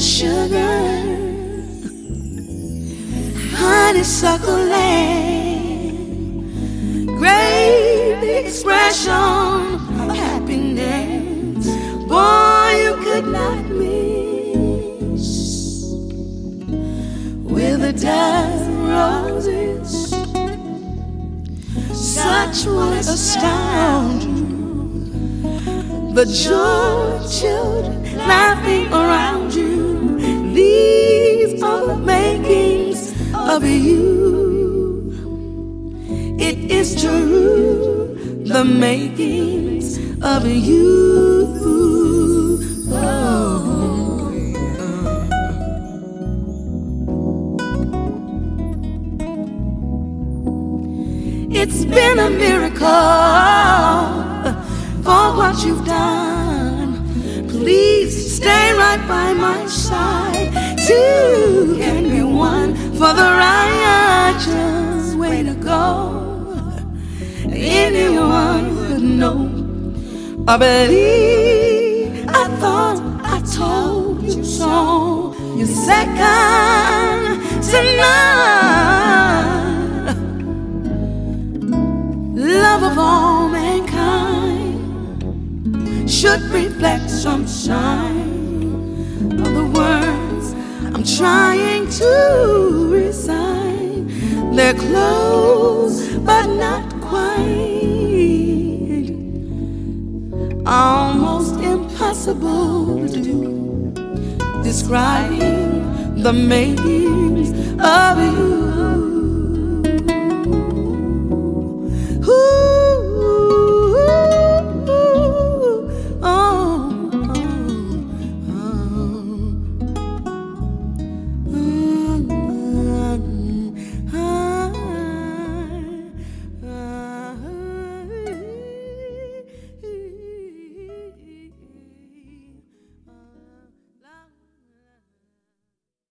sugar, honeysuckle and great expression of happiness. Boy, you could not miss with a dozen roses. Such would astound you. The joy children. Of you. It is true, the makings of you. It's been a miracle for what you've done. The righteous way to go. Anyone would know. I believe I thought I told you so. You're second to none. Love of all mankind should reflect some shine of the words I'm trying to. They're close, but not quite. Almost impossible to do. Describing the makings of.